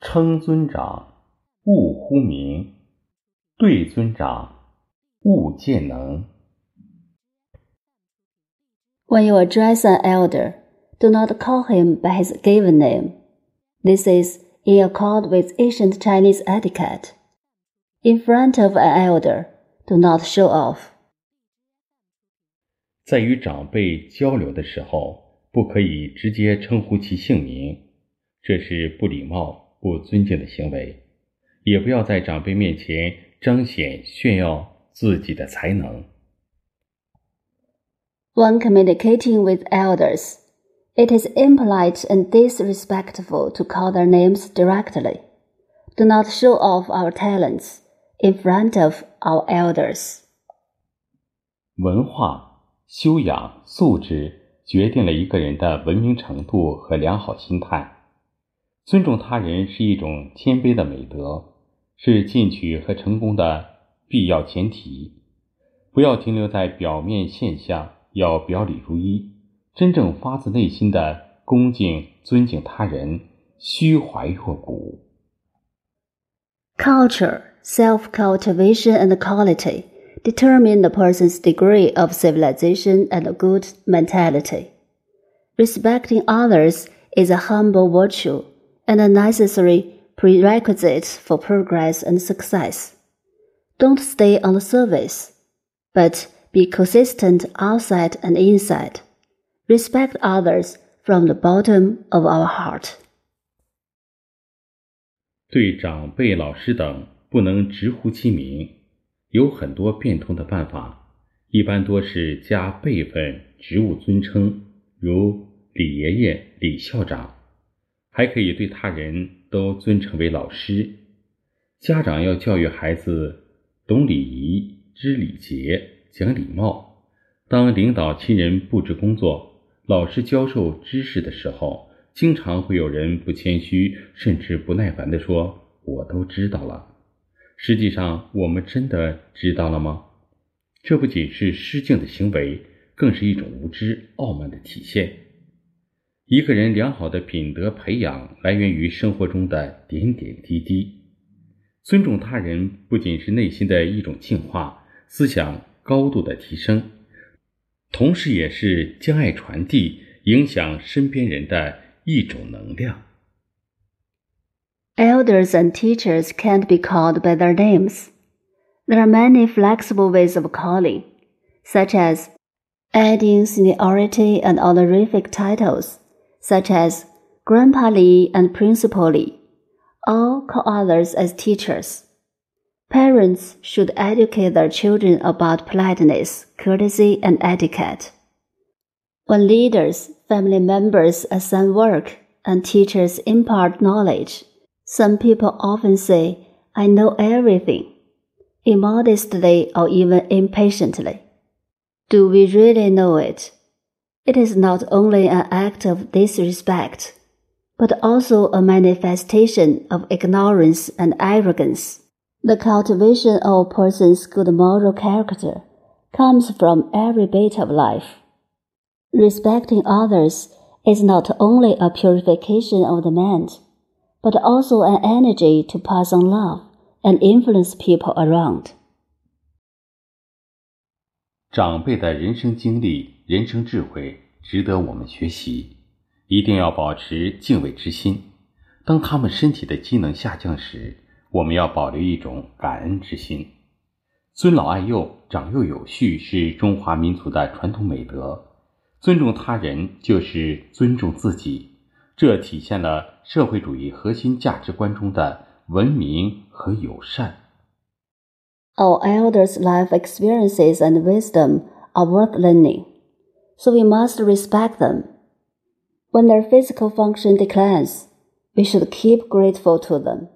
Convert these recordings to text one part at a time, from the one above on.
称尊长，勿呼名；对尊长，勿见能。When you address an elder, do not call him by his given name. This is in accord with ancient Chinese etiquette. In front of an elder, do not show off. 在与长辈交流的时候，不可以直接称呼其姓名，这是不礼貌、不尊敬的行为。也不要在长辈面前彰显炫耀自己的才能。When communicating with elders, it is impolite and disrespectful to call their names directly. Do not show off our talents in front of our elders. 文化、修养、素质决定了一个人的文明程度和良好心态。 尊重他人是一种谦卑的美德，是进取和成功的必要前提。不要停留在表面现象。要表里如一，真正发自内心的恭敬、尊敬他人，虚怀若谷。Culture, self-cultivation, and quality determine the person's degree of civilization and good mentality. Respecting others is a humble virtue and a necessary prerequisite for progress and success. Don't stay on the surface, but be consistent outside and inside. Respect others from the bottom of our heart. 对长辈、老师等不能直呼其名，有很多变通的办法，一般多是加辈分、职务尊称，如李爷爷、李校长， 还可以对他人都尊称为老师。家长要教育孩子懂礼仪、知礼节。讲礼貌，当领导亲人布置工作、老师教授知识的时候，经常会有人不谦虚，甚至不耐烦地说：“我都知道了。”实际上，我们真的知道了吗？这不仅是失敬的行为，更是一种无知、傲慢的体现。一个人良好的品德培养，来源于生活中的点点滴滴。尊重他人，不仅是内心的一种净化，思想。高度的提升，同时也是将爱传递、影响身边人的一种能量。Elders and teachers can't be called by their names. There are many flexible ways of calling, such as adding seniority and honorific titles, such as Grandpa Li and Principal Li. All call others as teachers. Parents should educate their children about politeness, courtesy, and etiquette. When leaders, family members assign work, and teachers impart knowledge, some people often say, I know everything, immodestly or even impatiently. Do we really know it? It is not only an act of disrespect, but also a manifestation of ignorance and arrogance. The cultivation of a person's good moral character comes from every bit of life. Respecting others is not only a purification of the mind, but also an energy to pass on love and influence people around. 长辈的人生经历、人生智慧值得我们学习，一定要保持敬畏之心。当他们身体的机能下降时，我们要保留一种感恩之心，尊老爱幼、长幼有序是中华民族的传统美德。尊重他人就是尊重自己，这体现了社会主义核心价值观中的文明和友善。Our elders' life experiences and wisdom are worth learning, so we must respect them. When their physical function declines, we should keep grateful to them.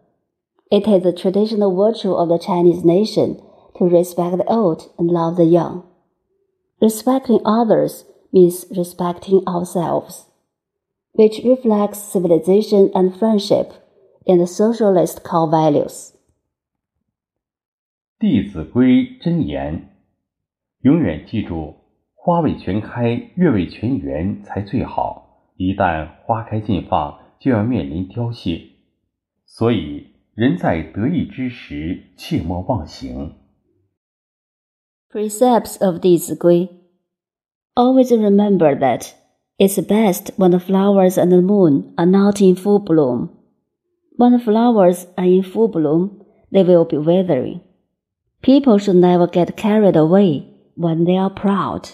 It is a traditional virtue of the Chinese nation to respect the old and love the young. Respecting others means respecting ourselves, which reflects civilization and friendship in the socialist core values. 弟子规真言：永远记住，花未全开，月未全圆才最好。一旦花开尽放，就要面临凋谢。所以人在得意之时，切莫忘形。Precepts of 弟子规 Always remember that it's best when the flowers and the moon are not in full bloom. When the flowers are in full bloom, they will be withering. People should never get carried away when they are proud.